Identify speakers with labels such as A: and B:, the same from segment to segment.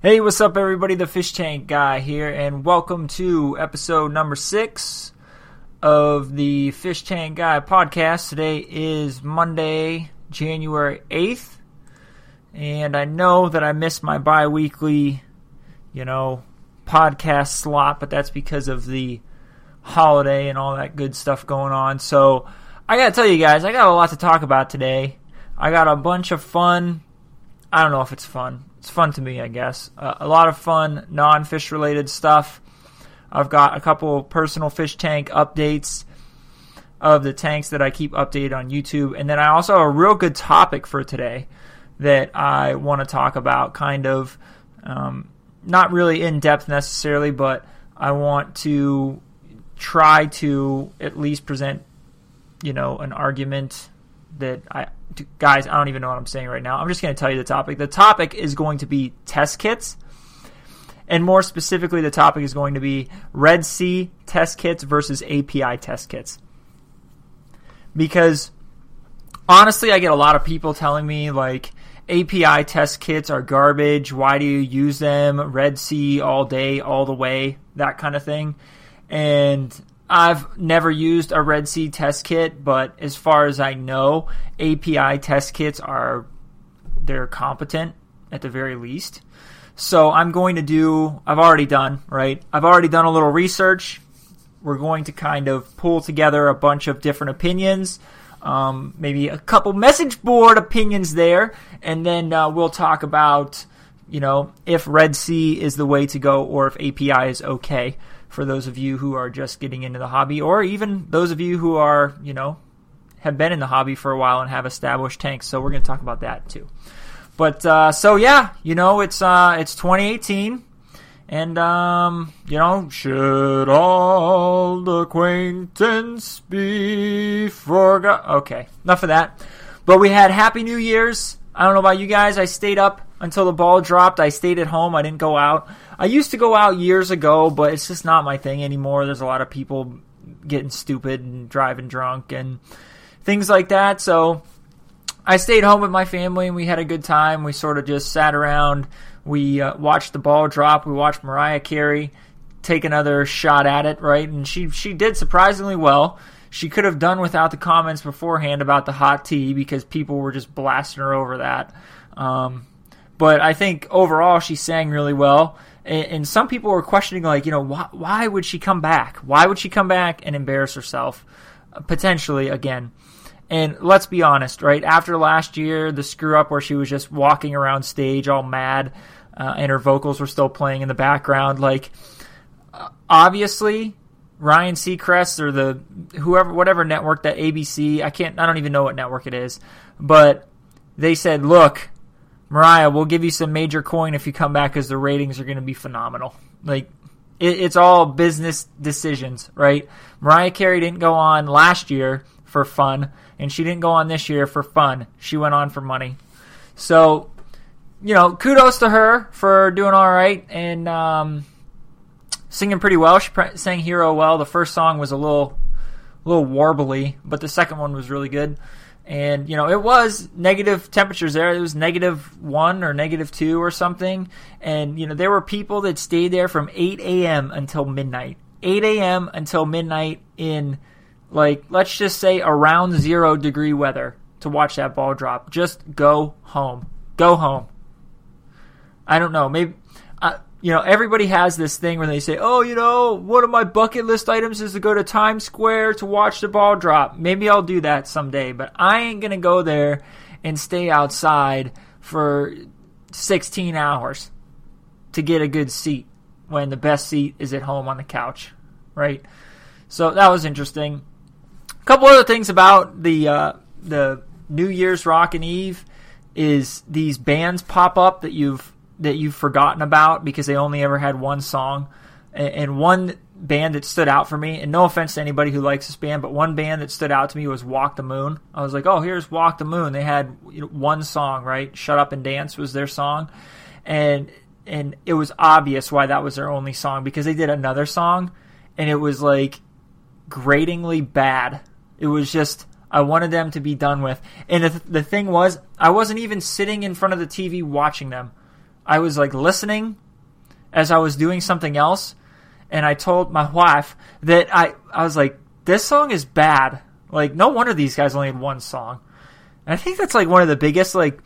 A: Hey, what's up, everybody? The Fish Tank Guy here, and welcome to episode number six of the Fish Tank Guy podcast. Today is Monday, January 8th, and I know that I missed my bi weekly, you know, podcast slot, but that's because of the holiday and all that good stuff going on. So, I gotta tell you guys, I got a lot to talk about today. I got a bunch of fun. I don't know if it's fun it's fun to me, I guess. Uh, a lot of fun non fish related stuff. I've got a couple personal fish tank updates of the tanks that I keep updated on YouTube. And then I also have a real good topic for today that I want to talk about, kind of um, not really in depth necessarily, but I want to try to at least present, you know, an argument that I, guys, I don't even know what I'm saying right now. I'm just going to tell you the topic. The topic is going to be test kits. And more specifically, the topic is going to be Red Sea test kits versus API test kits. Because honestly, I get a lot of people telling me, like, API test kits are garbage. Why do you use them? Red Sea all day, all the way, that kind of thing. And I've never used a Red Sea test kit, but as far as I know, API test kits are they're competent at the very least. So I'm going to do I've already done, right? I've already done a little research. We're going to kind of pull together a bunch of different opinions. Um, maybe a couple message board opinions there, and then uh, we'll talk about, you know, if Red Sea is the way to go or if API is okay for those of you who are just getting into the hobby, or even those of you who are, you know, have been in the hobby for a while and have established tanks. So we're going to talk about that too. But uh, so yeah, you know, it's uh, it's 2018, and um, you know, should all acquaintance be forgot? Okay, enough of that. But we had Happy New Year's. I don't know about you guys. I stayed up until the ball dropped. I stayed at home. I didn't go out. I used to go out years ago, but it's just not my thing anymore. There's a lot of people getting stupid and driving drunk and things like that. So I stayed home with my family and we had a good time. We sort of just sat around. We uh, watched the ball drop. We watched Mariah Carey take another shot at it, right? And she she did surprisingly well. She could have done without the comments beforehand about the hot tea because people were just blasting her over that. Um, but I think overall she sang really well. And, and some people were questioning, like, you know, why, why would she come back? Why would she come back and embarrass herself uh, potentially again? And let's be honest, right? After last year, the screw up where she was just walking around stage all mad, uh, and her vocals were still playing in the background, like uh, obviously Ryan Seacrest or the whoever whatever network that ABC I can't I don't even know what network it is, but they said, look, Mariah, we'll give you some major coin if you come back because the ratings are going to be phenomenal. Like, it, it's all business decisions, right? Mariah Carey didn't go on last year for fun, and she didn't go on this year for fun. She went on for money. So, you know, kudos to her for doing all right and um, singing pretty well. She sang "Hero" well. The first song was a little, a little warbly, but the second one was really good and you know it was negative temperatures there. It was negative one or negative two or something. And you know there were people that stayed there from 8 a.m until midnight. 8 a.m until midnight in like let's just say around zero degree weather to watch that ball drop. Just go home. Go home. I don't know. Maybe you know, everybody has this thing where they say, "Oh, you know, one of my bucket list items is to go to Times Square to watch the ball drop." Maybe I'll do that someday, but I ain't going to go there and stay outside for 16 hours to get a good seat when the best seat is at home on the couch, right? So that was interesting. A couple other things about the uh, the New Year's Rockin' Eve is these bands pop up that you've that you've forgotten about because they only ever had one song. And one band that stood out for me, and no offense to anybody who likes this band, but one band that stood out to me was Walk the Moon. I was like, oh, here's Walk the Moon. They had one song, right? Shut Up and Dance was their song. And and it was obvious why that was their only song because they did another song and it was like gratingly bad. It was just I wanted them to be done with. And the, the thing was, I wasn't even sitting in front of the TV watching them. I was like listening as I was doing something else, and I told my wife that I I was like, this song is bad. Like, no wonder these guys only had one song. And I think that's like one of the biggest like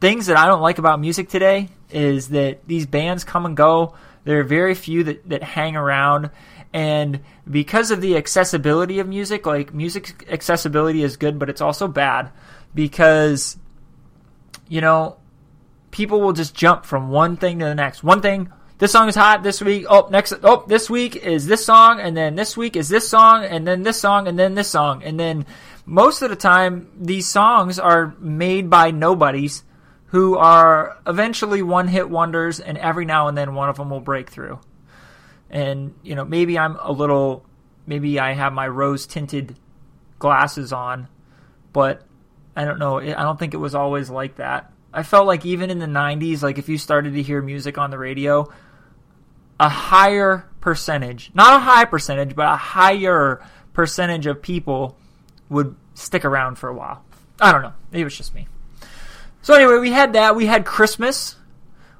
A: things that I don't like about music today is that these bands come and go. There are very few that, that hang around. And because of the accessibility of music, like music accessibility is good, but it's also bad because, you know, people will just jump from one thing to the next. One thing, this song is hot this week. Oh, next, oh, this week is this song, and then this week is this song, and then this song, and then this song, and then most of the time, these songs are made by nobodies who are eventually one hit wonders, and every now and then one of them will break through. And, you know, maybe I'm a little, maybe I have my rose tinted glasses on, but I don't know. I don't think it was always like that. I felt like even in the 90s, like if you started to hear music on the radio, a higher percentage, not a high percentage, but a higher percentage of people would stick around for a while. I don't know. Maybe it was just me. So anyway, we had that. We had Christmas.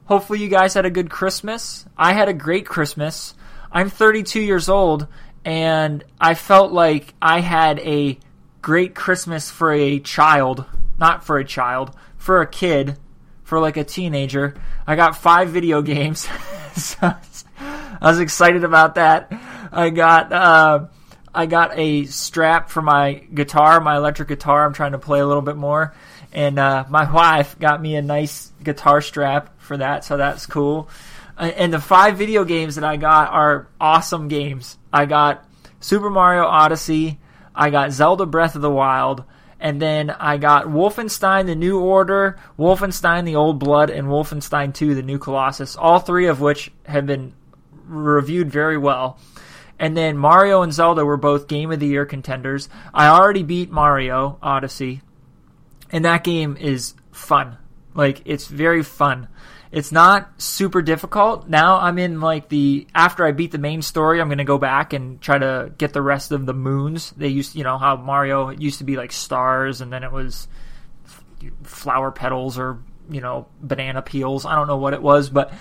A: Hopefully you guys had a good Christmas. I had a great Christmas. I'm 32 years old and I felt like I had a great Christmas for a child, not for a child, for a kid, for like a teenager. I got five video games. so I was excited about that. I got uh, I got a strap for my guitar, my electric guitar. I'm trying to play a little bit more, and uh, my wife got me a nice guitar strap for that, so that's cool. And the five video games that I got are awesome games. I got Super Mario Odyssey, I got Zelda Breath of the Wild, and then I got Wolfenstein: The New Order, Wolfenstein: The Old Blood, and Wolfenstein 2: The New Colossus. All three of which have been reviewed very well. And then Mario and Zelda were both Game of the Year contenders. I already beat Mario Odyssey, and that game is fun. Like it's very fun. It's not super difficult. Now I'm in like the after I beat the main story, I'm gonna go back and try to get the rest of the moons. They used, you know, how Mario used to be like stars, and then it was flower petals or you know banana peels. I don't know what it was, but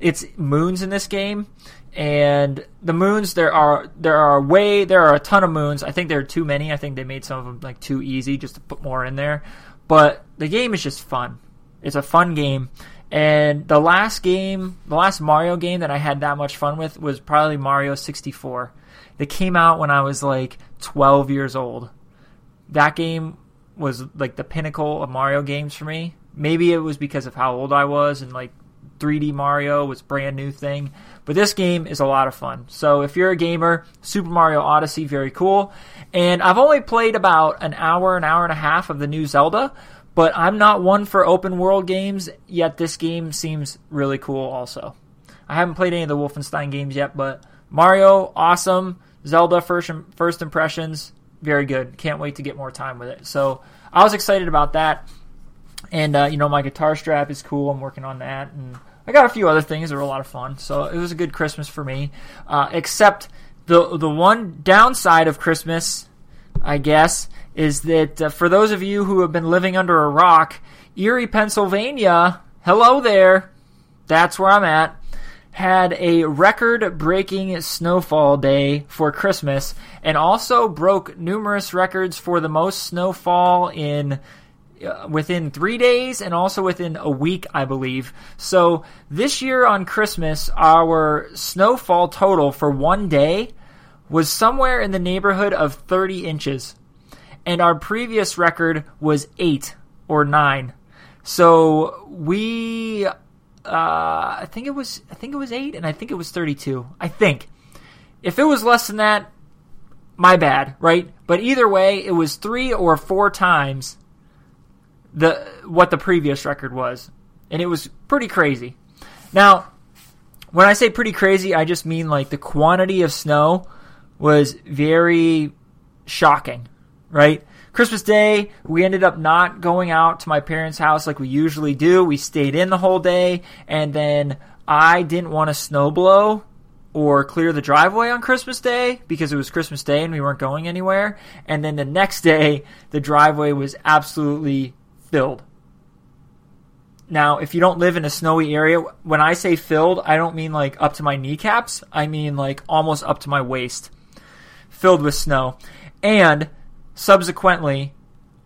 A: it's moons in this game, and the moons there are there are way there are a ton of moons. I think there are too many. I think they made some of them like too easy just to put more in there. But the game is just fun. It's a fun game. And the last game, the last Mario game that I had that much fun with was probably Mario 64. That came out when I was like 12 years old. That game was like the pinnacle of Mario games for me. Maybe it was because of how old I was and like 3D Mario was brand new thing. But this game is a lot of fun. So if you're a gamer, Super Mario Odyssey, very cool. And I've only played about an hour, an hour and a half of the new Zelda, but I'm not one for open world games, yet this game seems really cool also. I haven't played any of the Wolfenstein games yet, but Mario, awesome. Zelda, first, first impressions, very good. Can't wait to get more time with it. So I was excited about that. And, uh, you know, my guitar strap is cool. I'm working on that. And I got a few other things that were a lot of fun, so it was a good Christmas for me. Uh, except the the one downside of Christmas, I guess, is that uh, for those of you who have been living under a rock, Erie, Pennsylvania, hello there, that's where I'm at, had a record breaking snowfall day for Christmas and also broke numerous records for the most snowfall in uh, within three days and also within a week, I believe. So this year on Christmas, our snowfall total for one day was somewhere in the neighborhood of 30 inches. And our previous record was 8 or 9. So we uh, I think it was I think it was 8 and I think it was 32. I think. If it was less than that, my bad, right? But either way, it was 3 or 4 times the what the previous record was, and it was pretty crazy. Now, when I say pretty crazy, I just mean like the quantity of snow was very shocking, right? Christmas Day, we ended up not going out to my parents' house like we usually do. We stayed in the whole day, and then I didn't want to snow blow or clear the driveway on Christmas Day because it was Christmas Day and we weren't going anywhere. And then the next day, the driveway was absolutely filled. Now, if you don't live in a snowy area, when I say filled, I don't mean like up to my kneecaps. I mean like almost up to my waist, filled with snow. And subsequently,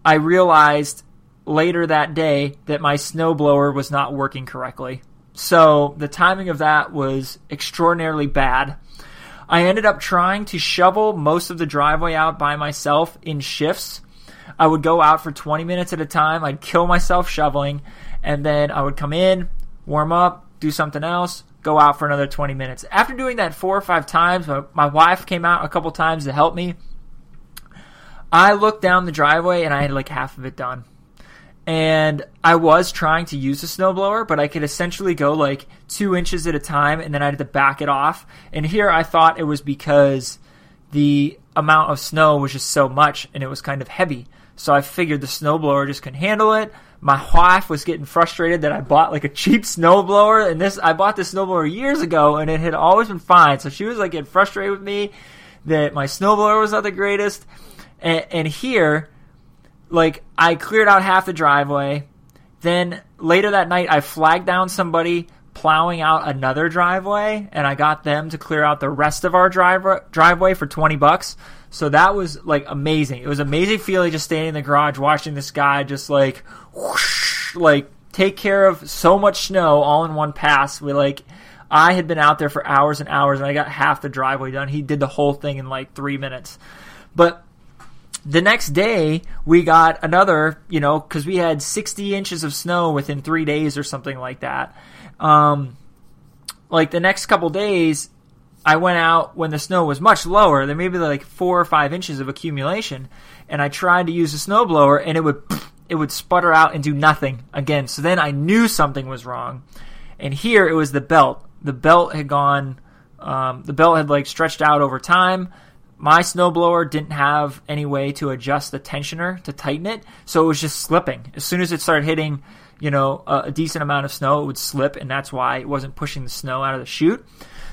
A: I realized later that day that my snowblower was not working correctly. So the timing of that was extraordinarily bad. I ended up trying to shovel most of the driveway out by myself in shifts. I would go out for 20 minutes at a time. I'd kill myself shoveling, and then I would come in, warm up, do something else, go out for another 20 minutes. After doing that four or five times, my, my wife came out a couple times to help me. I looked down the driveway and I had like half of it done and I was trying to use a snowblower, but I could essentially go like two inches at a time, and then I had to back it off. And here I thought it was because the amount of snow was just so much, and it was kind of heavy. So I figured the snowblower just couldn't handle it. My wife was getting frustrated that I bought like a cheap snowblower, and this I bought this snowblower years ago, and it had always been fine. So she was like getting frustrated with me that my snowblower was not the greatest. And, and here like I cleared out half the driveway. Then later that night, I flagged down somebody plowing out another driveway, and I got them to clear out the rest of our driver driveway for twenty bucks. So that was like amazing. It was amazing feeling just standing in the garage watching this guy just like whoosh, like take care of so much snow all in one pass. We like I had been out there for hours and hours, and I got half the driveway done. He did the whole thing in like three minutes. But the next day we got another, you know, because we had 60 inches of snow within three days or something like that. Um, like the next couple days, I went out when the snow was much lower. There may be like four or five inches of accumulation, and I tried to use a snowblower, and it would it would sputter out and do nothing again. So then I knew something was wrong, and here it was the belt. The belt had gone. Um, the belt had like stretched out over time my snowblower didn't have any way to adjust the tensioner to tighten it, so it was just slipping. As soon as it started hitting, you know, a, a, decent amount of snow, it would slip, and that's why it wasn't pushing the snow out of the chute.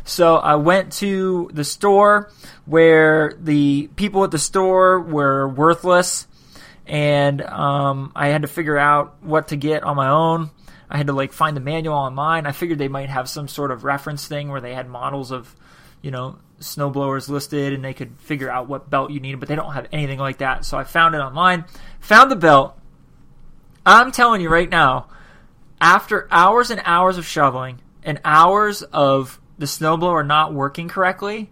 A: So I went to the store where the people at the store were worthless, and um, I had to figure out what to get on my own. I had to like find the manual online. I figured they might have some sort of reference thing where they had models of, you know, snowblowers listed and they could figure out what belt you needed, but they don't have anything like that. So I found it online, found the belt. I'm telling you right now, after hours and hours of shoveling and hours of the snowblower not working correctly,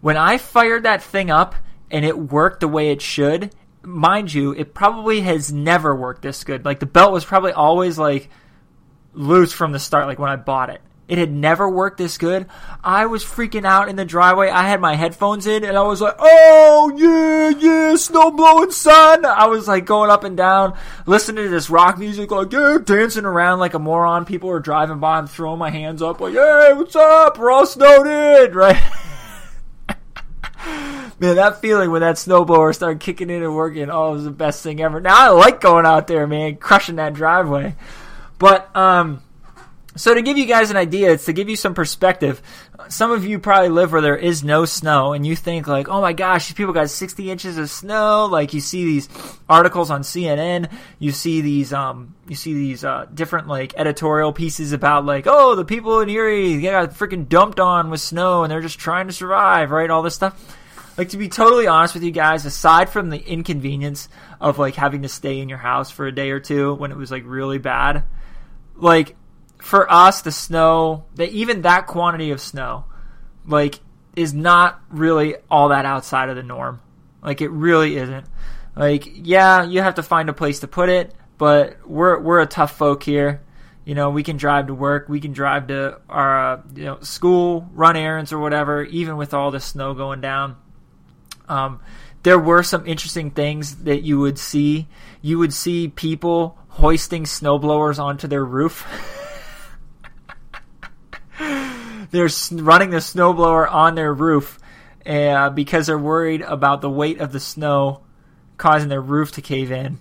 A: when I fired that thing up and it worked the way it should, mind you, it probably has never worked this good. Like the belt was probably always like loose from the start, like when I bought it. It had never worked this good. I was freaking out in the driveway. I had my headphones in and I was like, oh yeah, yeah, snow blowing sun. I was like going up and down, listening to this rock music, like, yeah, dancing around like a moron. People were driving by. I'm throwing my hands up, like, hey, what's up? We're all snowed in, right? man, that feeling when that snowblower started kicking in and working, oh, it was the best thing ever. Now I like going out there, man, crushing that driveway. But, um, so to give you guys an idea, it's to give you some perspective. Some of you probably live where there is no snow, and you think like, "Oh my gosh, these people got 60 inches of snow." Like you see these articles on CNN, you see these, um, you see these uh, different like editorial pieces about like, "Oh, the people in Erie got freaking dumped on with snow, and they're just trying to survive," right? All this stuff. Like to be totally honest with you guys, aside from the inconvenience of like having to stay in your house for a day or two when it was like really bad, like for us, the snow, that even that quantity of snow, like, is not really all that outside of the norm. Like, it really isn't. Like, yeah, you have to find a place to put it, but we're we're a tough folk here. You know, we can drive to work, we can drive to our uh, you know school, run errands or whatever. Even with all the snow going down, um, there were some interesting things that you would see. You would see people hoisting snowblowers onto their roof. they're running the snowblower on their roof uh, because they're worried about the weight of the snow causing their roof to cave in.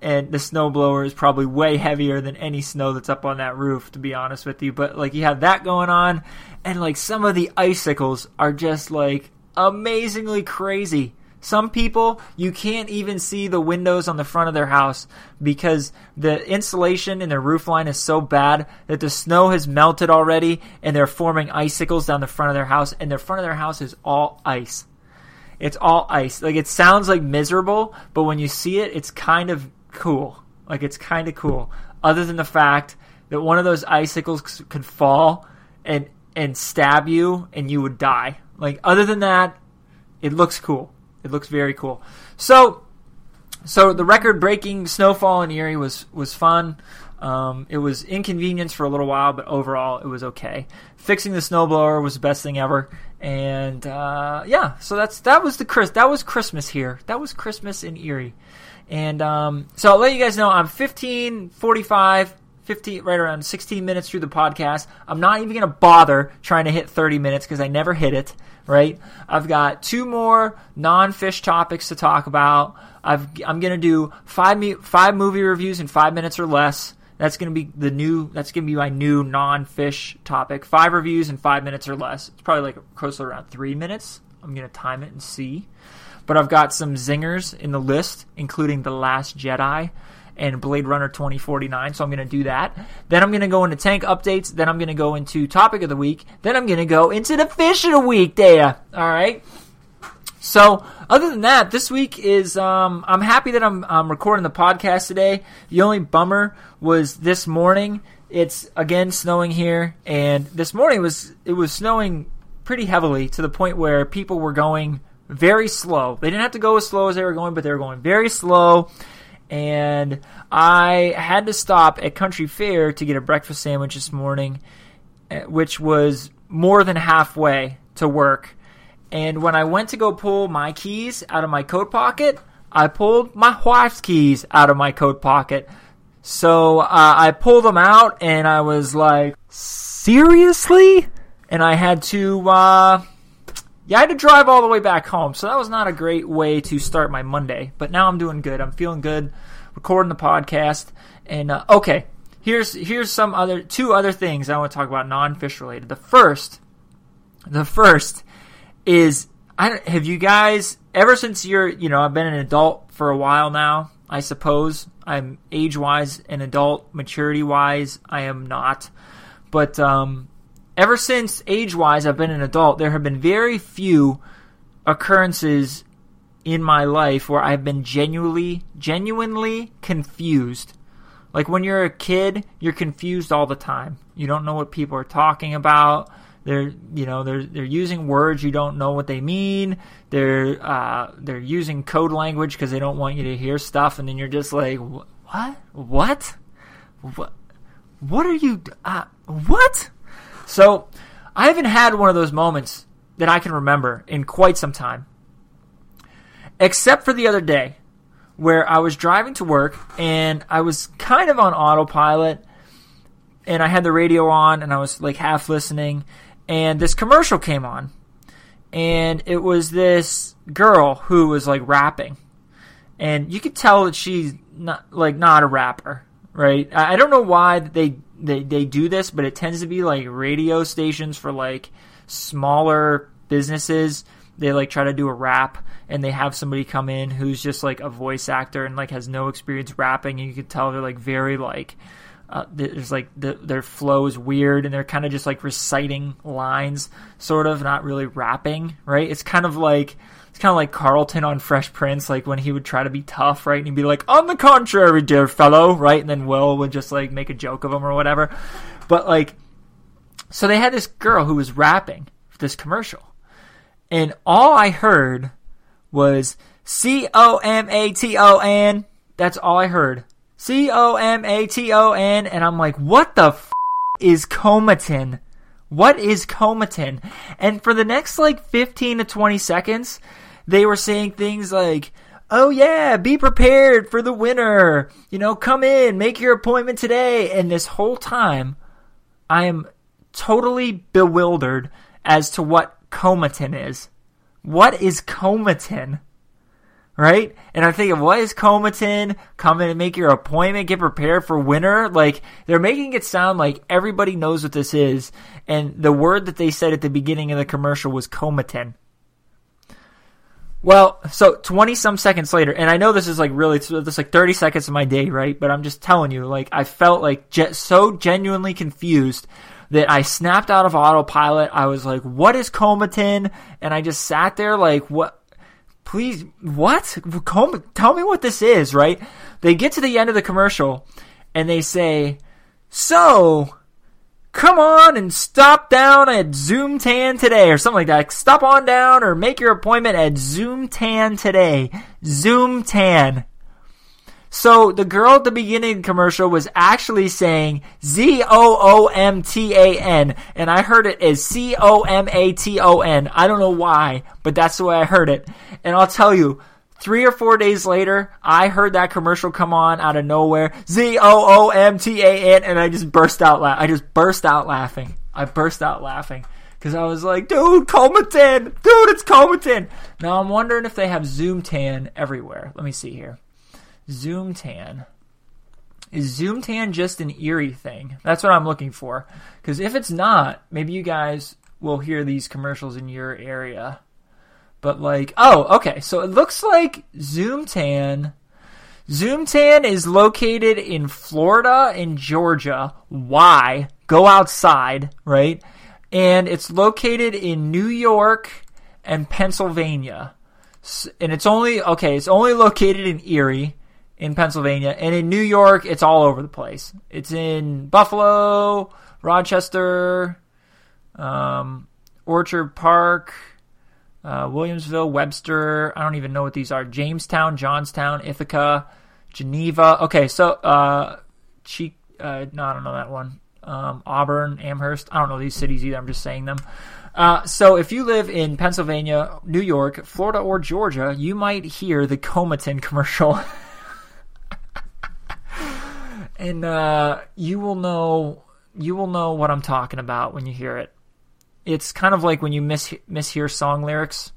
A: And the snowblower is probably way heavier than any snow that's up on that roof, to be honest with you. But like you have that going on, and like some of the icicles are just like amazingly crazy. Some people, you can't even see the windows on the front of their house because the insulation in their roof line is so bad that the snow has melted already and they're forming icicles down the front of their house and the front of their house is all ice. It's all ice. Like it sounds like miserable, but when you see it, it's kind of cool. Like it's kind of cool. Other than the fact that one of those icicles could fall and and stab you and you would die. Like other than that, it looks cool. It looks very cool. So so the record breaking snowfall in Erie was was fun. Um, it was inconvenience for a little while, but overall it was okay. Fixing the snowblower was the best thing ever, and uh, yeah, so that's that was the Chris that was Christmas here. That was Christmas in Erie, and um, so I'll let you guys know I'm 15, 45, 15, right around 16 minutes through the podcast. I'm not even going to bother trying to hit 30 minutes because I never hit it, right? I've got two more non fish topics to talk about. I've, I'm going to do five, five movie reviews in five minutes or less. That's going to be the new, that's going to be my new non fish topic. Five reviews in five minutes or less. It's probably like close to around three minutes. I'm going to time it and see. But I've got some zingers in the list, including The Last Jedi and Blade Runner 2049. So I'm going to do that. Then I'm going to go into tank updates. Then I'm going to go into topic of the week. Then I'm going to go into the fish of the week there. All right. So other than that, this week is um, I'm happy that I'm, I'm recording the podcast today. The only bummer was this morning. It's again snowing here, and this morning was it was snowing pretty heavily to the point where people were going very slow. They didn't have to go as slow as they were going, but they were going very slow and I had to stop at Country Fair to get a breakfast sandwich this morning, eh, which was more than halfway to work. And when I went to go pull my keys out of my coat pocket, I pulled my wife's keys out of my coat pocket. So uh, I pulled them out and I was like, seriously? And I had to, uh, yeah, I had to drive all the way back home, so that was not a great way to start my Monday. But now I'm doing good. I'm feeling good, recording the podcast, and uh, okay. Here's here's some other two other things I want to talk about non-fish related. The first, the first is I have you guys ever since you're you know I've been an adult for a while now. I suppose I'm age wise an adult, maturity wise I am not, but um, ever since age wise I've been an adult, there have been very few occurrences in my life where I've been genuinely genuinely confused. Like when you're a kid, you're confused all the time. You don't know what people are talking about. They're you know they're they're using words you don't know what they mean. They're uh, they're using code language because they don't want you to hear stuff, and then you're just like, what what what what are you uh, what so I haven't had one of those moments that I can remember in quite some time. Except for the other day where I was driving to work and I was kind of on autopilot and I had the radio on and I was like half listening and this commercial came on. And it was this girl who was like rapping. And you could tell that she's not like not a rapper right? I don't know why they they they do this, but it tends to be like radio stations for like smaller businesses. They like try to do a rap and they have somebody come in who's just like a voice actor and like has no experience rapping and you can tell they're like very like uh, there's like the, their flow is weird and they're kind of just like reciting lines sort of not really rapping right it's kind of like it's kind of like Carlton on Fresh Prince, like when he would try to be tough, right? And he'd be like, "On the contrary, dear fellow," right? And then Will would just like make a joke of him or whatever. But like, so they had this girl who was rapping this commercial, and all I heard was C O M A T O N. That's all I heard. C O M A T O N, and I'm like, what the f- is Comaton? What is Comaton? And for the next like 15 to 20 seconds, they were saying things like, oh yeah, be prepared for the winter. You know, come in, make your appointment today. And this whole time, I am totally bewildered as to what Comaton is. What is Comaton? Right? And I'm thinking, what is Comaton? Come in and make your appointment, get prepared for winter. Like, they're making it sound like everybody knows what this is. And the word that they said at the beginning of the commercial was Comaton Well, so 20 some seconds later, and I know this is like really, this is like 30 seconds of my day, right? But I'm just telling you, like, I felt like so genuinely confused that I snapped out of autopilot. I was like, what is Comatin? And I just sat there like, what? Please, what? Com- tell me what this is, right? They get to the end of the commercial and they say, so, come on and stop down at Zoom Tan today or something like that. Stop on down or make your appointment at Zoom Tan today. Zoom Tan. So the girl at the beginning commercial was actually saying Z O O M T A N, and I heard it as C O M A T O N. I don't know why, but that's the way I heard it. And I'll tell you, Three or four days later, I heard that commercial come on out of nowhere. Z O O M T A N, and I just burst out. I just burst out laughing. I burst out laughing because I was like, "Dude, Comatin, dude, it's Comatin." Now I'm wondering if they have Zoom Tan everywhere. Let me see here. Zoom Tan. Is Zoom Tan just an Erie thing? That's what I'm looking for. Because if it's not, maybe you guys will hear these commercials in your area. But like, oh, okay. So it looks like Zoomtan. Zoomtan is located in Florida and Georgia. Why? Go outside, right? And it's located in New York and Pennsylvania. And it's only okay, it's only located in Erie in Pennsylvania and in New York it's all over the place. It's in Buffalo, Rochester, um, Orchard Park, uh, Williamsville, Webster. I don't even know what these are. Jamestown, Johnstown, Ithaca, Geneva. Okay, so uh. Uh, no, I don't know that one. Um, Auburn, Amherst. I don't know these cities either. I'm just saying them. Uh, so if you live in Pennsylvania, New York, Florida, or Georgia, you might hear the Comatin commercial. and uh, you will know you will know what I'm talking about when you hear it it's kind of like when you miss mishear song lyrics.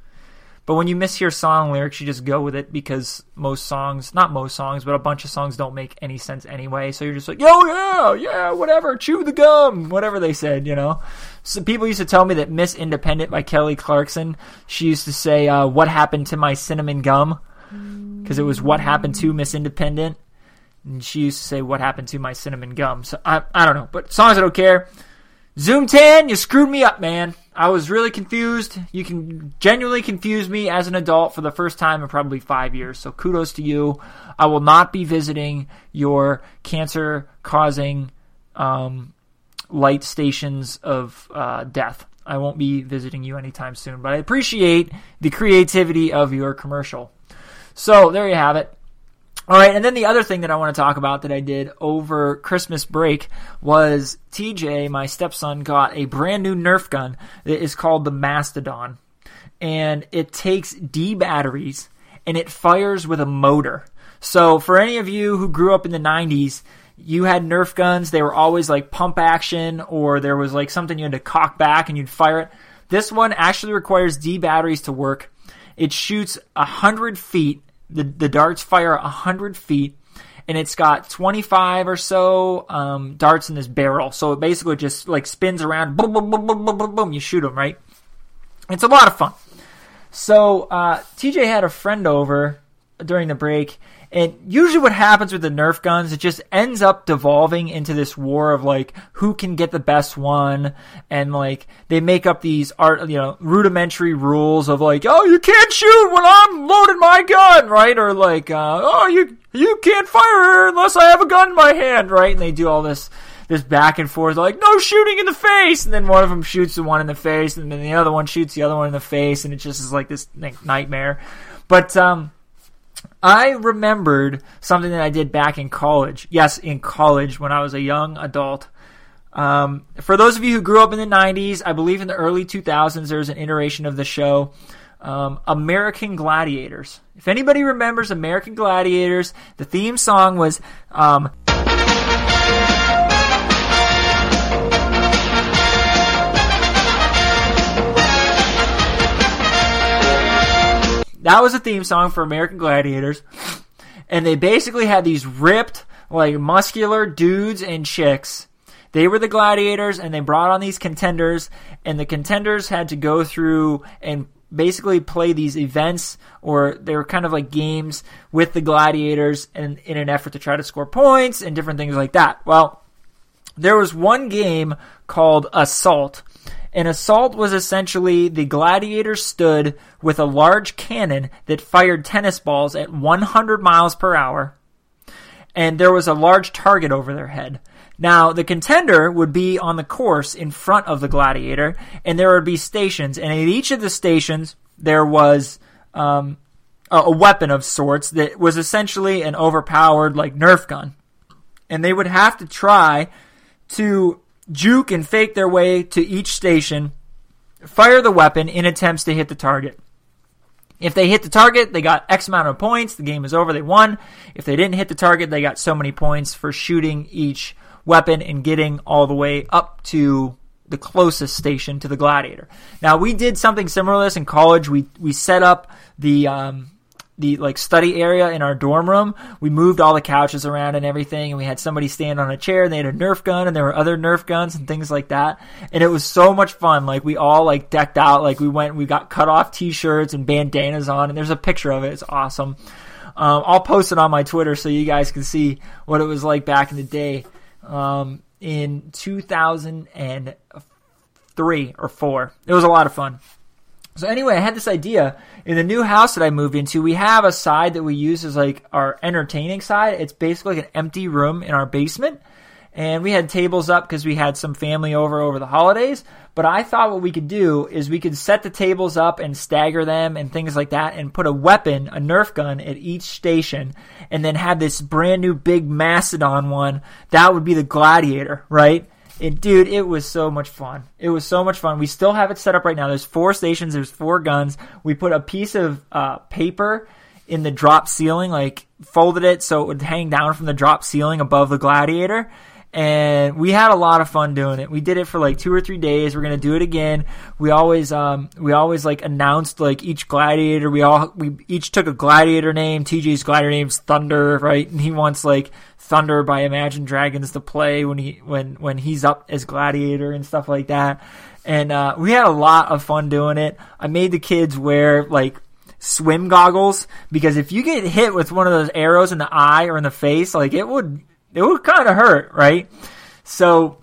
A: But when you mishear song lyrics, you just go with it because most songs, not most songs, but a bunch of songs don't make any sense anyway. So you're just like, yo, yeah, yeah, whatever, chew the gum, whatever they said, you know? So people used to tell me that Miss Independent by Kelly Clarkson, she used to say, uh, what happened to my cinnamon gum? Because it was what happened to Miss Independent. And she used to say, what happened to my cinnamon gum? So I, I don't know. But songs I don't care. Zoom Tan, you screwed me up, man. I was really confused. You can genuinely confuse me as an adult for the first time in probably five years. So kudos to you. I will not be visiting your cancer causing um, light stations of uh, death. I won't be visiting you anytime soon, but I appreciate the creativity of your commercial. So there you have it. All right, and then the other thing that I want to talk about that I did over Christmas break was TJ, my stepson, got a brand new Nerf gun that is called the Mastodon. And it takes D batteries and it fires with a motor. So for any of you who grew up in the 90s, you had Nerf guns, they were always like pump action or there was like something you had to cock back and you'd fire it. This one actually requires D batteries to work. It shoots 100 feet the, the darts fire 100 feet and it's got 25 or so um, darts in this barrel. So it basically just like spins around, boom, boom, boom, boom, boom, boom, boom. You shoot them, right? It's a lot of fun. So uh, TJ had a friend over during the break, and usually what happens with the Nerf guns, it just ends up devolving into this war of like who can get the best one, and like they make up these art, you know, rudimentary rules of like, oh, you can't shoot when I'm loading my gun, right? Or like, uh, oh, you you can't fire unless I have a gun in my hand, right? And they do all this this back and forth, like no shooting in the face, and then one of them shoots the one in the face, and then the other one shoots the other one in the face, and it just is like this nightmare. But um, I remembered something that I did back in college. Yes, in college when I was a young adult. Um, for those of you who grew up in the 90s, I believe in the early 2000s, there was an iteration of the show, um, American Gladiators. If anybody remembers American Gladiators, the theme song was um, that was a theme song for American Gladiators. And they basically had these ripped, like muscular dudes and chicks. They were the gladiators and they brought on these contenders and the contenders had to go through and basically play these events or they were kind of like games with the gladiators and in an effort to try to score points and different things like that. Well, there was one game called Assault. And Assault was essentially the gladiator stood with a large cannon that fired tennis balls at 100 miles per hour. And there was a large target over their head. Now, the contender would be on the course in front of the gladiator, and there would be stations. And at each of the stations, there was um, a, a weapon of sorts that was essentially an overpowered, like, Nerf gun. And they would have to try to juke and fake their way to each station, fire the weapon in attempts to hit the target. If they hit the target, they got X amount of points. The game is over. They won. If they didn't hit the target, they got so many points for shooting each weapon and getting all the way up to the closest station to the gladiator. Now we did something similar to this in college. We we set up the um, the like study area in our dorm room. We moved all the couches around and everything, and we had somebody stand on a chair. and They had a Nerf gun, and there were other Nerf guns and things like that. And it was so much fun. Like we all like decked out. Like we went, we got cut off T-shirts and bandanas on, and there's a picture of it. It's awesome. Um, I'll post it on my Twitter so you guys can see what it was like back in the day um, in 2003 or four. It was a lot of fun. So anyway, I had this idea in the new house that I moved into. We have a side that we use as like our entertaining side. It's basically like an empty room in our basement and we had tables up because we had some family over over the holidays. But I thought what we could do is we could set the tables up and stagger them and things like that and put a weapon, a Nerf gun at each station and then have this brand new big Mastodon one. That would be the Gladiator, right? And dude, it was so much fun. It was so much fun. We still have it set up right now. There's four stations, there's four guns. We put a piece of uh, paper in the drop ceiling, like folded it so it would hang down from the drop ceiling above the Gladiator and we had a lot of fun doing it. We did it for like two or three days. We're gonna do it again. We always um we always like announced like each gladiator. We all we each took a gladiator name. TJ's gladiator name's Thunder, right? And he wants like Thunder by Imagine Dragons to play when he when when he's up as gladiator and stuff like that. And uh, we had a lot of fun doing it. I made the kids wear like swim goggles because if you get hit with one of those arrows in the eye or in the face, like it would it would kind of hurt, right? So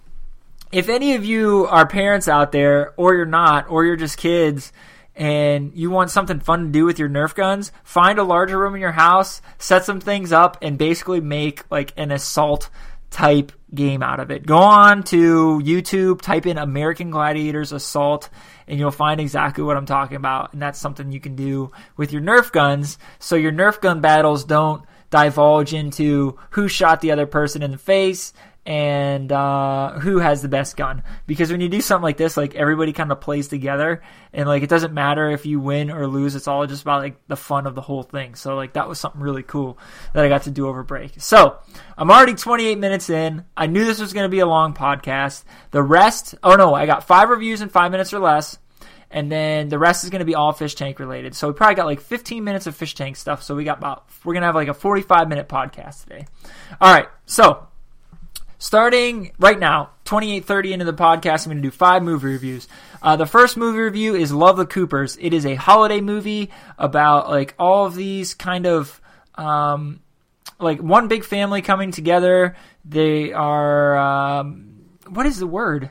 A: if any of you are parents out there, or you're not, or you're just kids, and you want something fun to do with your Nerf guns, find a larger room in your house, set some things up, and basically make like an assault type game out of it. Go on to YouTube, type in American Gladiators Assault, and you'll find exactly what I'm talking about. And that's something you can do with your Nerf guns so your Nerf gun battles don't divulge into who shot the other person in the face and uh, who has the best gun. Because when you do something like this, like everybody kind of plays together, and like it doesn't matter if you win or lose. It's all just about like the fun of the whole thing. So like that was something really cool that I got to do over break. So I'm already 28 minutes in. I knew this was going to be a long podcast. The rest, oh no, I got five reviews in five minutes or less and then the rest is going to be all fish tank related. So we probably got like 15 minutes of fish tank stuff. So we got about we're going to have like a 45 minute podcast today. All right, so starting right now, 28:30 into the podcast, I'm going to do five movie reviews. Uh, the first movie review is Love the Coopers. It is a holiday movie about like all of these kind of um, like one big family coming together. They are um, what is the word?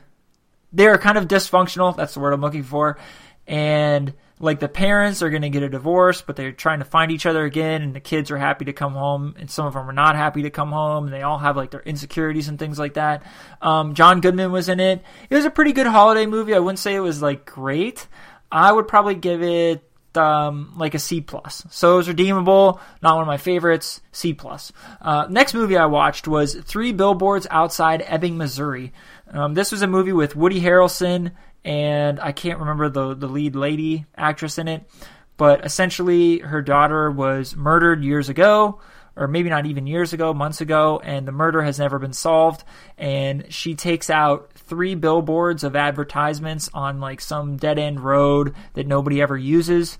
A: They're kind of dysfunctional. That's the word I'm looking for. And like the parents are going to get a divorce, but they're trying to find each other again, and the kids are happy to come home, and some of them are not happy to come home, and they all have like their insecurities and things like that. Um, John Goodman was in it. It was a pretty good holiday movie. I wouldn't say it was like great. I would probably give it um, like a C plus. So it was redeemable. Not one of my favorites. C plus. Uh, next movie I watched was Three Billboards Outside Ebbing, Missouri. Um, this was a movie with Woody Harrelson and I can't remember the the lead lady actress in it, but essentially her daughter was murdered years ago or maybe not even years ago, months ago, and the murder has never been solved. And she takes out three billboards of advertisements on like some dead end road that nobody ever uses,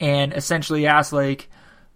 A: and essentially asks like,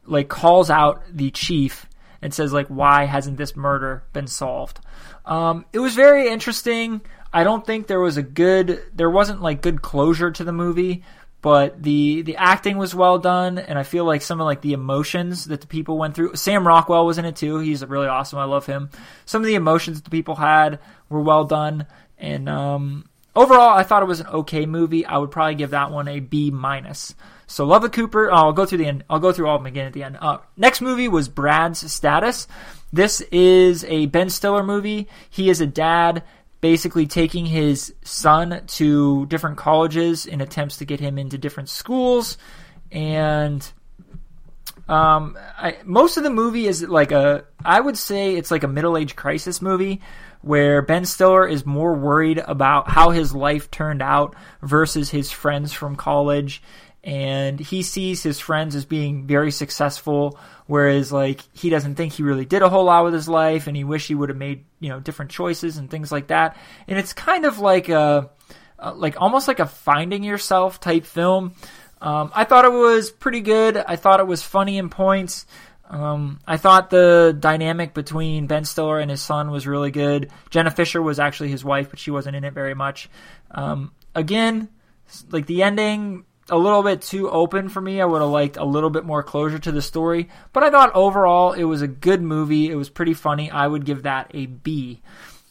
A: like calls out the chief and says like, why hasn't this murder been solved? Um, it was very interesting. I don't think there was a good, there wasn't like good closure to the movie, but the the acting was well done, and I feel like some of like the emotions that the people went through. Sam Rockwell was in it too. He's really awesome. I love him. Some of the emotions that the people had were well done, and um, overall, I thought it was an okay movie. I would probably give that one a B minus. So Love the Cooper. Oh, I'll go through the end. I'll go through all of them again at the end. Uh, next movie was Brad's Status. This is a Ben Stiller movie. He is a dad basically taking his son to different colleges in attempts to get him into different schools and um, I, most of the movie is like a i would say it's like a middle-age crisis movie where ben stiller is more worried about how his life turned out versus his friends from college and he sees his friends as being very successful whereas like he doesn't think he really did a whole lot with his life and he wish he would have made you know different choices and things like that and it's kind of like a, like almost like a finding yourself type film um, i thought it was pretty good i thought it was funny in points um, I thought the dynamic between Ben Stiller and his son was really good. Jenna Fischer was actually his wife, but she wasn't in it very much. Um, again, like the ending a little bit too open for me. I would have liked a little bit more closure to the story, but I thought overall it was a good movie. It was pretty funny. I would give that a B.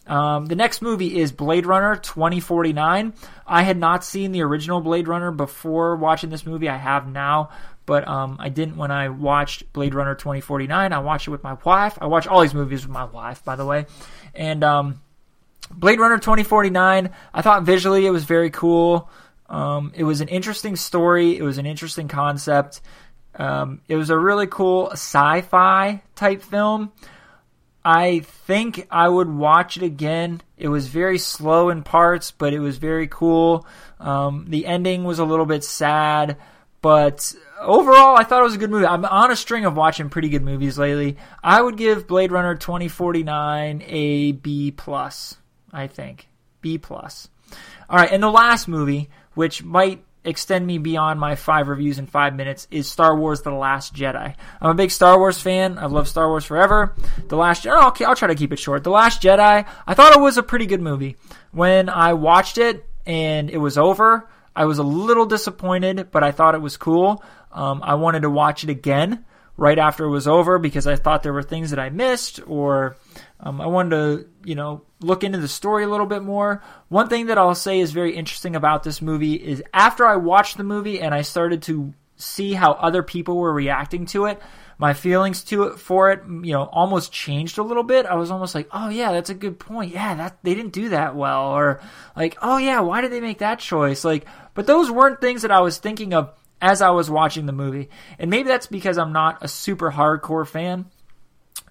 A: Um, the next movie is Blade Runner 2049. I had not seen the original Blade Runner before watching this movie. I have now, but um, I didn't when I watched Blade Runner 2049. I watched it with my wife. I watch all these movies with my wife, by the way. And um, Blade Runner 2049, I thought visually it was very cool. Um, it was an interesting story. It was an interesting concept. Um, it was a really cool sci-fi type film. I think I would watch it again. It was very slow in parts, but it was very cool. Um, the ending was a little bit sad, but overall, I thought it was a good movie. I'm on a string of watching pretty good movies lately. I would give Blade Runner 2049 a B plus. I think B plus. All right, and the last movie which might extend me beyond my five reviews in five minutes, is Star Wars The Last Jedi. I'm a big Star Wars fan. I've loved Star Wars forever. The Last Jedi, oh, okay, I'll try to keep it short. The Last Jedi, I thought it was a pretty good movie. When I watched it and it was over, I was a little disappointed, but I thought it was cool. Um, I wanted to watch it again right after it was over because I thought there were things that I missed or um, I wanted to, you know, look into the story a little bit more. One thing that I'll say is very interesting about this movie is after I watched the movie and I started to see how other people were reacting to it, my feelings to it for it, you know, almost changed a little bit. I was almost like, "Oh yeah, that's a good point. Yeah, that they didn't do that well," or like, "Oh yeah, why did they make that choice?" Like, but those weren't things that I was thinking of as I was watching the movie. And maybe that's because I'm not a super hardcore fan.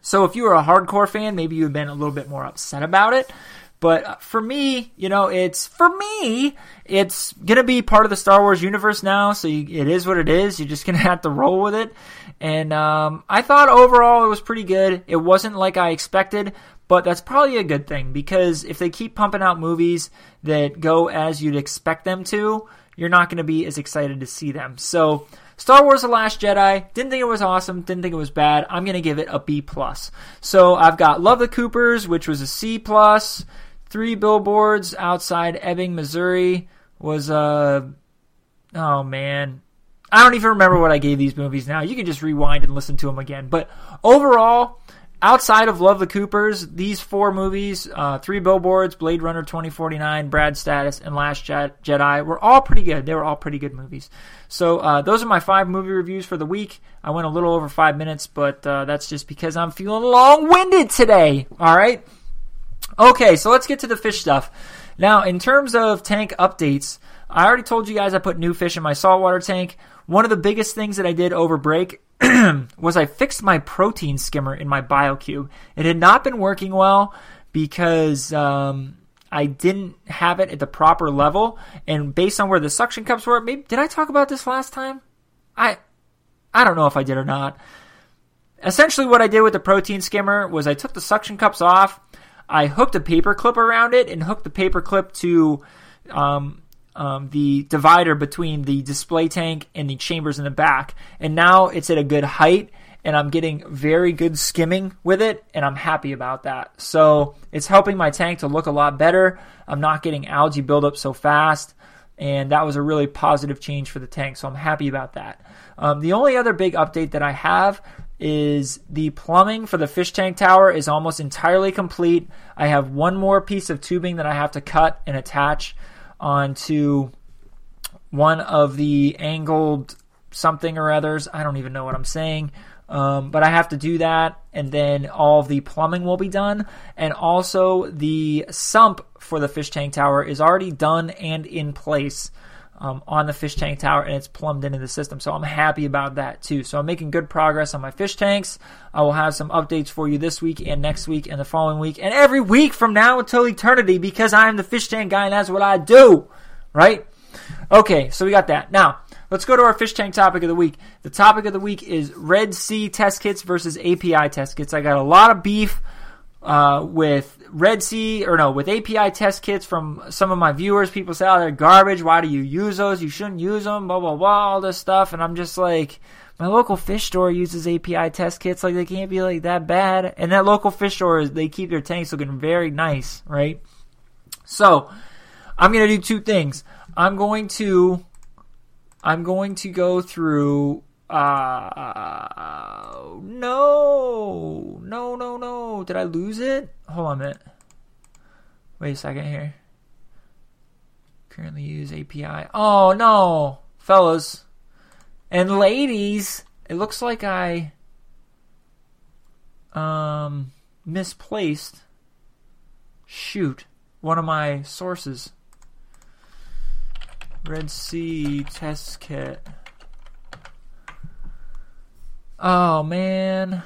A: So if you were a hardcore fan, maybe you've been a little bit more upset about it. But for me, you know, it's for me, it's gonna be part of the Star Wars universe now. So you, it is what it is. You're just gonna have to roll with it. And um, I thought overall it was pretty good. It wasn't like I expected, but that's probably a good thing because if they keep pumping out movies that go as you'd expect them to, you're not to be as excited to see them. So Star Wars: The Last Jedi. Didn't think it was awesome. Didn't think it was bad. I'm gonna give it a B plus. So I've got Love the Coopers, which was a C plus. Three Billboards Outside Ebbing, Missouri was a. Uh, oh man, I don't even remember what I gave these movies now. You can just rewind and listen to them again. But overall, outside of Love the Coopers, these four movies, uh, Three Billboards, Blade Runner 2049, Brad's Status, and Last Jedi, were all pretty good. They were all pretty good movies. So uh, those are my five movie reviews for the week. I went a little over five minutes, but uh, that's just because I'm feeling long-winded today. All right. Okay, so let's get to the fish stuff. Now, in terms of tank updates, I already told you guys I put new fish in my saltwater tank. One of the biggest things that I did over break was I fixed my protein skimmer in my BioCube. It had not been working well because um, I didn't have it at the proper level, and based on where the suction cups were, maybe did I talk about this last time? I I don't know if I did or not. Essentially, what I did with the protein skimmer was I took the suction cups off. I hooked a paper clip around it and hooked the paper clip to um, um, the divider between the display tank and the chambers in the back. And now it's at a good height and I'm getting very good skimming with it and I'm happy about that. So it's helping my tank to look a lot better. I'm not getting algae buildup so fast. and that was a really positive change for the tank. So I'm happy about that. Um, the only other big update that I have is the plumbing for the fish tank tower is almost entirely complete. I have one more piece of tubing that I have to cut and attach onto one of the angled something or others. I don't even know what I'm saying. Um, but I have to do that, and then all the plumbing will be done. And also, the sump for the fish tank tower is already done and in place um, on the fish tank tower, and it's plumbed into the system. So I'm happy about that too. So I'm making good progress on my fish tanks. I will have some updates for you this week and next week and the following week and every week from now until eternity because I am the fish tank guy and that's what I do, right? Okay, so we got that. Now, let's go to our fish tank topic of the week. The topic of the week is Red Sea test kits versus API test kits. I got a lot of beef uh, with Red Sea, or no, with API test kits from some of my viewers. People say, oh, they're garbage. Why do you use those? You shouldn't use them, blah, blah, blah, all this stuff. And I'm just like, my local fish store uses API test kits. Like, they can't be like that bad. And that local fish store, they keep their tanks looking very nice, right? So, I'm to do two things. I'm going to I'm going to go through uh no no no no did I lose it? Hold on a minute. Wait a second here. Currently use API. Oh no, fellas and ladies, it looks like I um misplaced shoot one of my sources. Red Sea test kit. Oh man.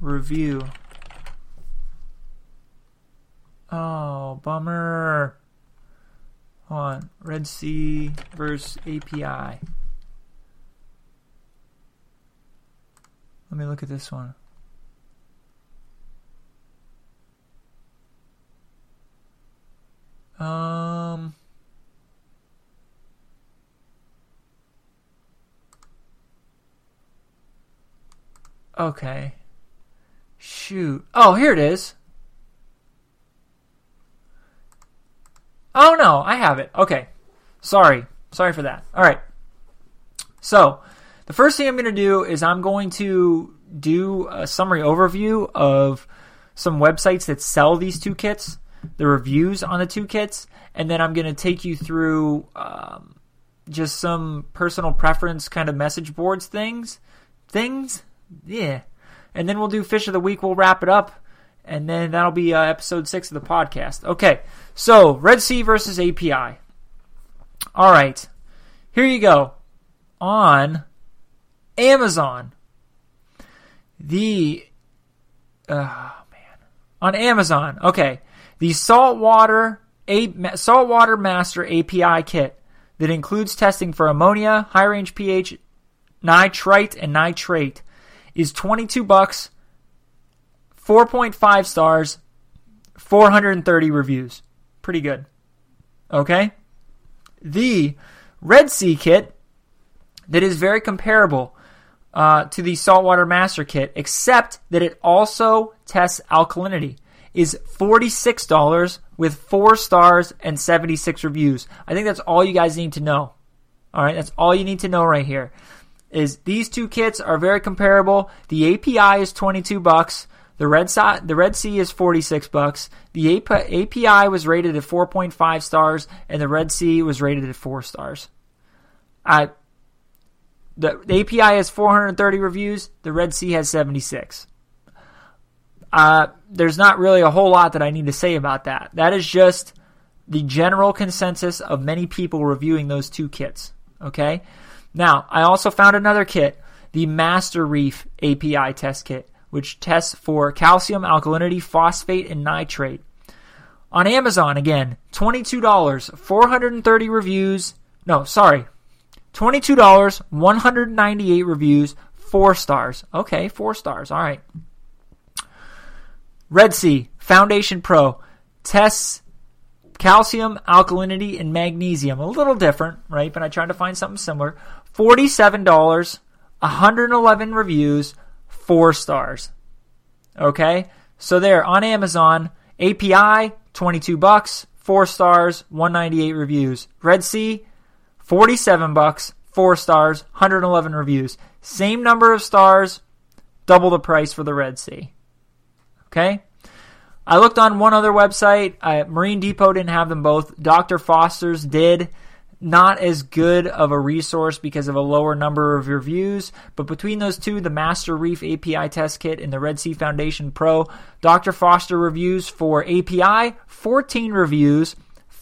A: Review. Oh, bummer. Hold on. Red Sea versus API. Let me look at this one. Um. Okay. Shoot. Oh, here it is. Oh no, I have it. Okay. Sorry. Sorry for that. All right. So, the first thing I'm going to do is I'm going to do a summary overview of some websites that sell these two kits the reviews on the two kits, and then I'm going to take you through um, just some personal preference kind of message boards things. Things? Yeah. And then we'll do Fish of the Week. We'll wrap it up, and then that'll be uh, episode six of the podcast. Okay, so Red Sea versus API. All right, here you go. On Amazon, the. Oh, man. On Amazon, okay. The saltwater, a, saltwater master API kit that includes testing for ammonia, high range pH, nitrite, and nitrate is 22 bucks, 4.5 stars, 430 reviews. Pretty good. Okay? The Red Sea kit that is very comparable uh, to the Saltwater Master kit, except that it also tests alkalinity is $46 with 4 stars and 76 reviews. I think that's all you guys need to know. All right, that's all you need to know right here. Is these two kits are very comparable. The API is 22 bucks. The Red Sea, the Red Sea is 46 bucks. The API was rated at 4.5 stars and the Red Sea was rated at 4 stars. I the, the API has 430 reviews, the Red Sea has 76. Uh, there's not really a whole lot that I need to say about that. That is just the general consensus of many people reviewing those two kits. Okay? Now, I also found another kit, the Master Reef API test kit, which tests for calcium, alkalinity, phosphate, and nitrate. On Amazon, again, $22, 430 reviews. No, sorry. $22, 198 reviews, 4 stars. Okay, 4 stars. All right. Red Sea Foundation Pro tests calcium, alkalinity, and magnesium. A little different, right? But I tried to find something similar. $47, 111 reviews, 4 stars. Okay? So there on Amazon, API 22 bucks, 4 stars, 198 reviews. Red Sea, 47 bucks, 4 stars, 111 reviews. Same number of stars, double the price for the Red Sea. Okay? I looked on one other website. Uh, Marine Depot didn't have them both. Dr. Foster's did. Not as good of a resource because of a lower number of reviews, but between those two, the Master Reef API test kit and the Red Sea Foundation Pro, Dr. Foster reviews for API 14 reviews,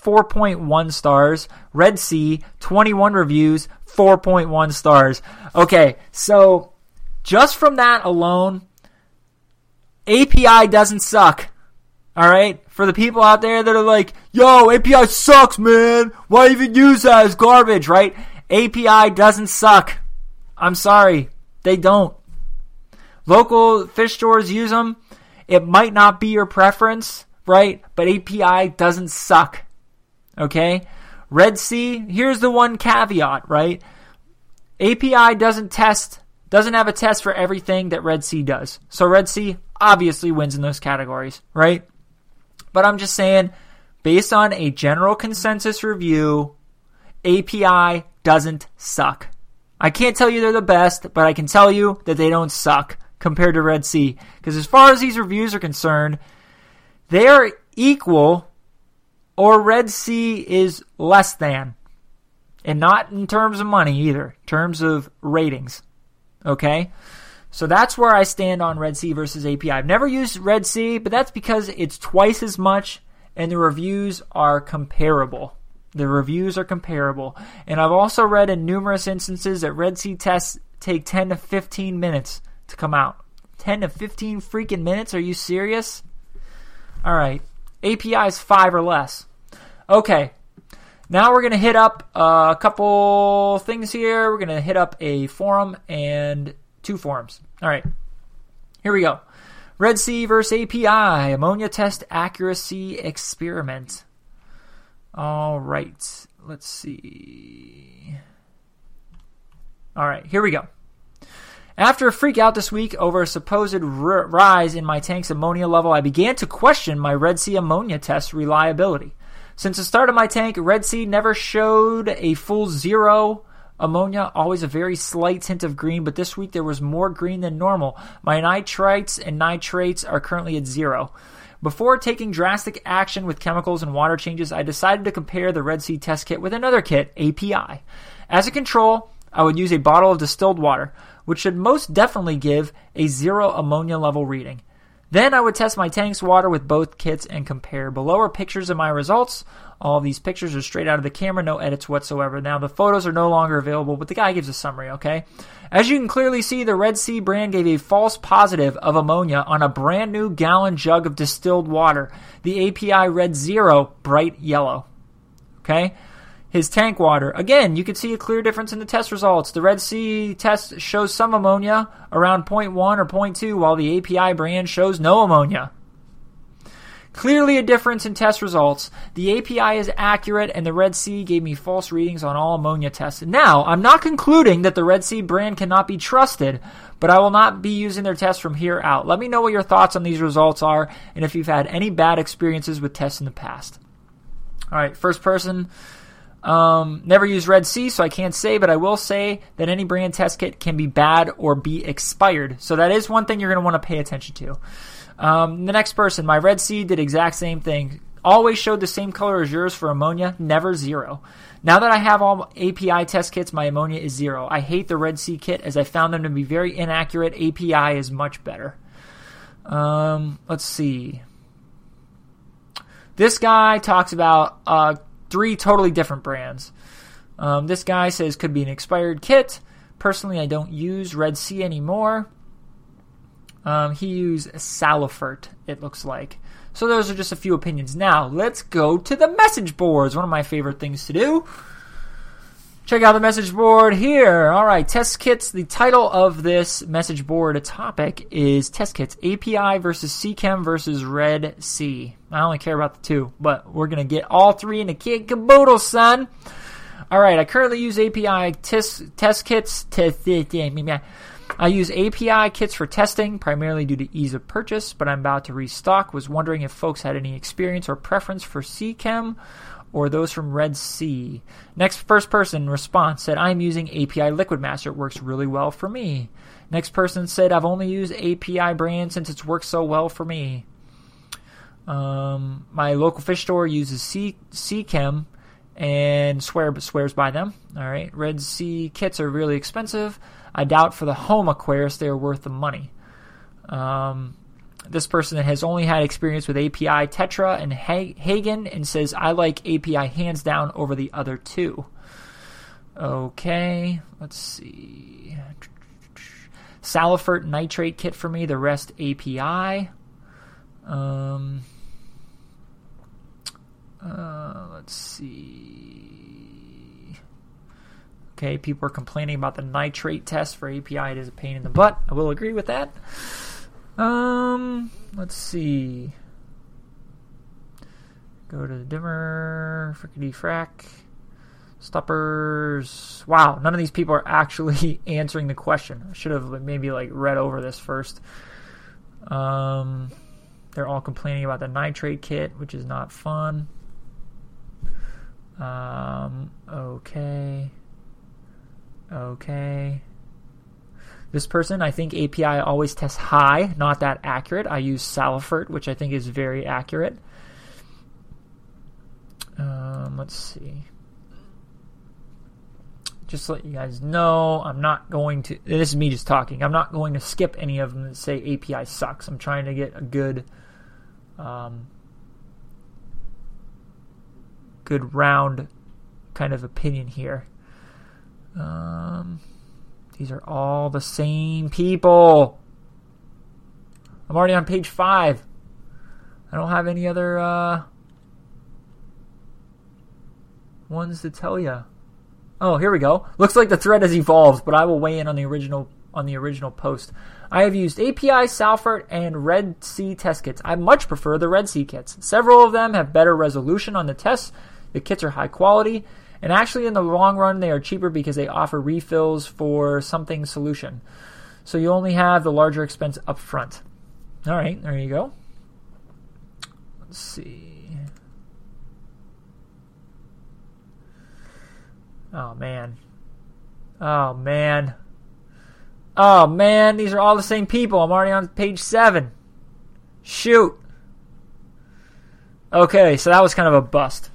A: 4.1 stars. Red Sea 21 reviews, 4.1 stars. Okay, so just from that alone, API doesn't suck. All right, for the people out there that are like, "Yo, API sucks, man. Why even use that as garbage?" Right? API doesn't suck. I'm sorry, they don't. Local fish stores use them. It might not be your preference, right? But API doesn't suck. Okay? Red Sea, here's the one caveat, right? API doesn't test, doesn't have a test for everything that Red Sea does. So Red Sea obviously wins in those categories, right? But I'm just saying, based on a general consensus review, API doesn't suck. I can't tell you they're the best, but I can tell you that they don't suck compared to Red Sea. Because as far as these reviews are concerned, they are equal or Red Sea is less than. And not in terms of money either, terms of ratings. Okay? So that's where I stand on Red Sea versus API. I've never used Red Sea, but that's because it's twice as much and the reviews are comparable. The reviews are comparable. And I've also read in numerous instances that Red Sea tests take 10 to 15 minutes to come out. 10 to 15 freaking minutes? Are you serious? All right. API is 5 or less. Okay. Now we're going to hit up uh, a couple things here. We're going to hit up a forum and two forms. All right. Here we go. Red Sea versus API ammonia test accuracy experiment. All right. Let's see. All right, here we go. After a freak out this week over a supposed r- rise in my tank's ammonia level, I began to question my Red Sea ammonia test reliability. Since the start of my tank, Red Sea never showed a full zero ammonia, always a very slight tint of green, but this week there was more green than normal. My nitrites and nitrates are currently at zero. Before taking drastic action with chemicals and water changes, I decided to compare the Red Sea test kit with another kit, API. As a control, I would use a bottle of distilled water, which should most definitely give a zero ammonia level reading. Then I would test my tank's water with both kits and compare. Below are pictures of my results. All these pictures are straight out of the camera, no edits whatsoever. Now the photos are no longer available, but the guy gives a summary, okay? As you can clearly see, the Red Sea brand gave a false positive of ammonia on a brand new gallon jug of distilled water. The API read zero, bright yellow. Okay? His tank water. Again, you can see a clear difference in the test results. The Red Sea test shows some ammonia around 0.1 or 0.2, while the API brand shows no ammonia. Clearly a difference in test results. The API is accurate, and the Red Sea gave me false readings on all ammonia tests. Now, I'm not concluding that the Red Sea brand cannot be trusted, but I will not be using their tests from here out. Let me know what your thoughts on these results are, and if you've had any bad experiences with tests in the past. All right, first person. Um, never used Red Sea, so I can't say, but I will say that any brand test kit can be bad or be expired. So that is one thing you're going to want to pay attention to. Um, the next person, my Red Sea did exact same thing. Always showed the same color as yours for ammonia, never zero. Now that I have all API test kits, my ammonia is zero. I hate the Red Sea kit as I found them to be very inaccurate. API is much better. Um, let's see. This guy talks about uh, three totally different brands. Um, this guy says could be an expired kit. Personally, I don't use Red Sea anymore. Um, he used Salifert, it looks like. So those are just a few opinions. Now, let's go to the message boards, one of my favorite things to do. Check out the message board here. All right, test kits. The title of this message board topic is test kits API versus Seachem versus Red Sea. I only care about the two, but we're going to get all three in the kit caboodle, son. All right, I currently use API test, kits. I use API kits for testing, primarily due to ease of purchase, but I'm about to restock. Was wondering if folks had any experience or preference for Seachem or those from Red Sea. Next first person response said, I'm using API Liquid Master. It works really well for me. Next person said, I've only used API brand since it's worked so well for me. Um, my local fish store uses C- Seachem and swear swears by them. All right, Red Sea kits are really expensive. I doubt for the home Aquarius they are worth the money. Um, this person has only had experience with API Tetra and Hagen and says, I like API hands down over the other two. Okay, let's see. Salifert nitrate kit for me, the rest API. Um, uh, let's see. Okay, people are complaining about the nitrate test for API. It is a pain in the butt. I will agree with that. Um, let's see. Go to the dimmer, frickety frack, stoppers. Wow, none of these people are actually answering the question. I should have maybe like read over this first. Um, they're all complaining about the nitrate kit, which is not fun. Um, okay. Okay. This person, I think API always tests high, not that accurate. I use Salifert, which I think is very accurate. Um, let's see. Just let you guys know, I'm not going to. This is me just talking. I'm not going to skip any of them that say API sucks. I'm trying to get a good, um, good round kind of opinion here. Um, these are all the same people. I'm already on page five. I don't have any other uh, ones to tell you. Oh, here we go. Looks like the thread has evolved, but I will weigh in on the original on the original post. I have used API, Salifert, and Red Sea test kits. I much prefer the Red Sea kits. Several of them have better resolution on the tests. The kits are high quality. And actually, in the long run, they are cheaper because they offer refills for something solution. So you only have the larger expense up front. All right, there you go. Let's see. Oh, man. Oh, man. Oh, man. These are all the same people. I'm already on page seven. Shoot. Okay, so that was kind of a bust.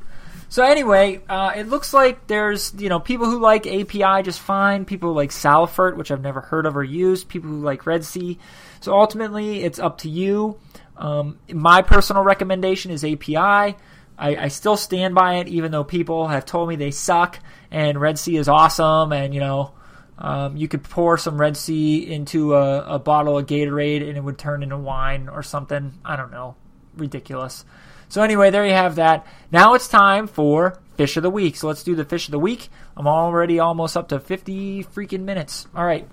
A: So anyway, uh, it looks like there's you know people who like API just fine, people who like Salifert, which I've never heard of or used, people who like Red Sea. So ultimately, it's up to you. Um, my personal recommendation is API. I, I, still stand by it, even though people have told me they suck and Red Sea is awesome, and you know. Um, you could pour some Red Sea into a, a bottle of Gatorade and it would turn into wine or something. I don't know. Ridiculous. So anyway, there you have that. Now it's time for fish of the week. So let's do the fish of the week. I'm already almost up to 50 freaking minutes. All right.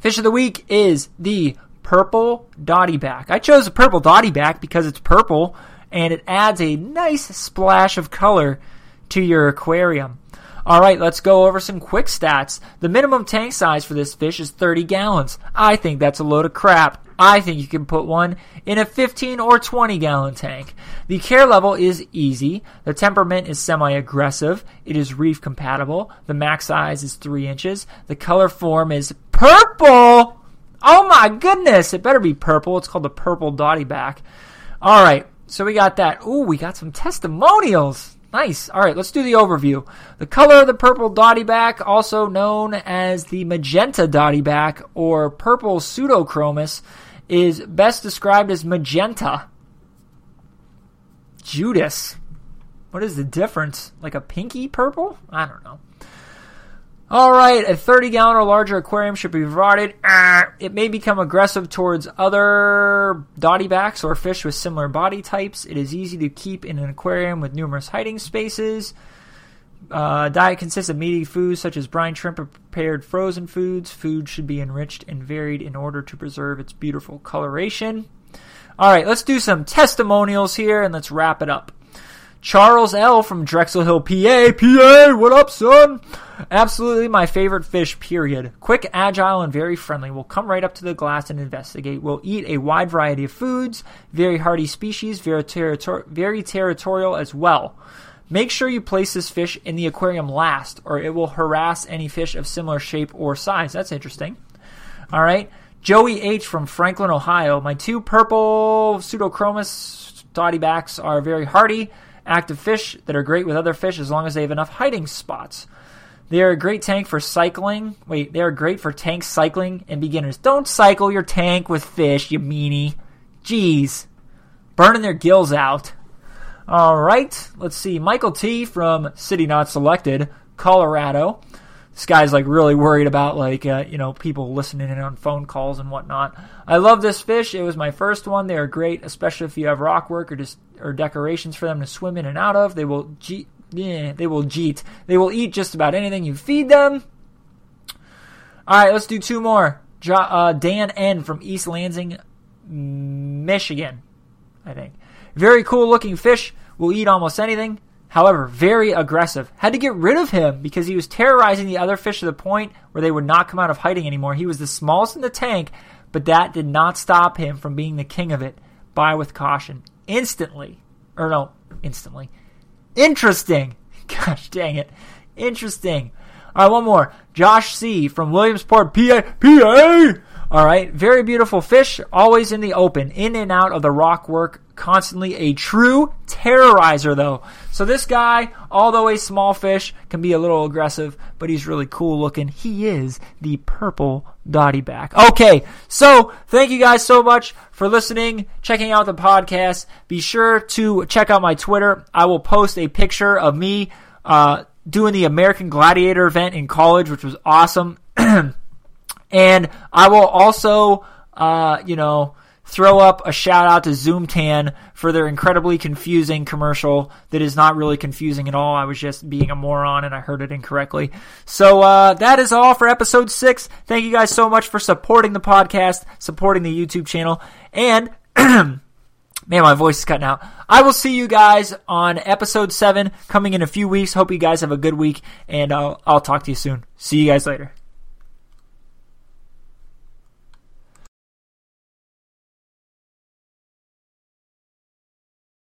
A: Fish of the week is the purple dotty back. I chose the purple dotty back because it's purple and it adds a nice splash of color to your aquarium. All right, let's go over some quick stats. The minimum tank size for this fish is 30 gallons. I think that's a load of crap. I think you can put one in a 15 or 20 gallon tank. The care level is easy. The temperament is semi aggressive. It is reef compatible. The max size is 3 inches. The color form is purple. Oh my goodness. It better be purple. It's called the purple dotty back. All right. So we got that. Ooh, we got some testimonials. Nice. All right, let's do the overview. The color of the purple dotty back, also known as the magenta dotty back or purple pseudochromis, is best described as magenta. Judas. What is the difference? Like a pinky purple? I don't know. All right, a 30 gallon or larger aquarium should be provided. It may become aggressive towards other dotty backs or fish with similar body types. It is easy to keep in an aquarium with numerous hiding spaces. Uh, diet consists of meaty foods such as brine shrimp and prepared frozen foods. Food should be enriched and varied in order to preserve its beautiful coloration. All right, let's do some testimonials here and let's wrap it up. Charles L. from Drexel Hill, PA. PA, what up, son? Absolutely my favorite fish, period. Quick, agile, and very friendly. Will come right up to the glass and investigate. Will eat a wide variety of foods. Very hardy species. Very, territor- very territorial as well. Make sure you place this fish in the aquarium last, or it will harass any fish of similar shape or size. That's interesting. All right. Joey H. from Franklin, Ohio. My two purple pseudochromis dottybacks are very hardy, active fish that are great with other fish as long as they have enough hiding spots. They are a great tank for cycling. Wait, they are great for tank cycling and beginners. Don't cycle your tank with fish, you meanie. Jeez. Burning their gills out. All right, let's see. Michael T from City Not Selected, Colorado. This guy's like really worried about like uh, you know people listening in on phone calls and whatnot. I love this fish. It was my first one. They are great, especially if you have rock work or just or decorations for them to swim in and out of. They will je- yeah, they will jeet. They will eat just about anything you feed them. All right, let's do two more. Jo- uh, Dan N from East Lansing, Michigan, I think. Very cool looking fish. Will eat almost anything. However, very aggressive. Had to get rid of him because he was terrorizing the other fish to the point where they would not come out of hiding anymore. He was the smallest in the tank, but that did not stop him from being the king of it. Buy with caution. Instantly. Or no, instantly. Interesting. Gosh dang it. Interesting. All right, one more. Josh C. from Williamsport, PA. PA! All right, very beautiful fish, always in the open, in and out of the rock work, constantly a true terrorizer, though. So this guy, although a small fish, can be a little aggressive, but he's really cool looking. He is the purple dotty back. Okay, so thank you guys so much for listening, checking out the podcast. Be sure to check out my Twitter. I will post a picture of me uh, doing the American Gladiator event in college, which was awesome. And I will also, uh, you know, throw up a shout out to Zoom Tan for their incredibly confusing commercial that is not really confusing at all. I was just being a moron and I heard it incorrectly. So uh, that is all for episode six. Thank you guys so much for supporting the podcast, supporting the YouTube channel, and man, my voice is cutting out. I will see you guys on episode seven coming in a few weeks. Hope you guys have a good week, and I'll, I'll talk to you soon. See you guys later.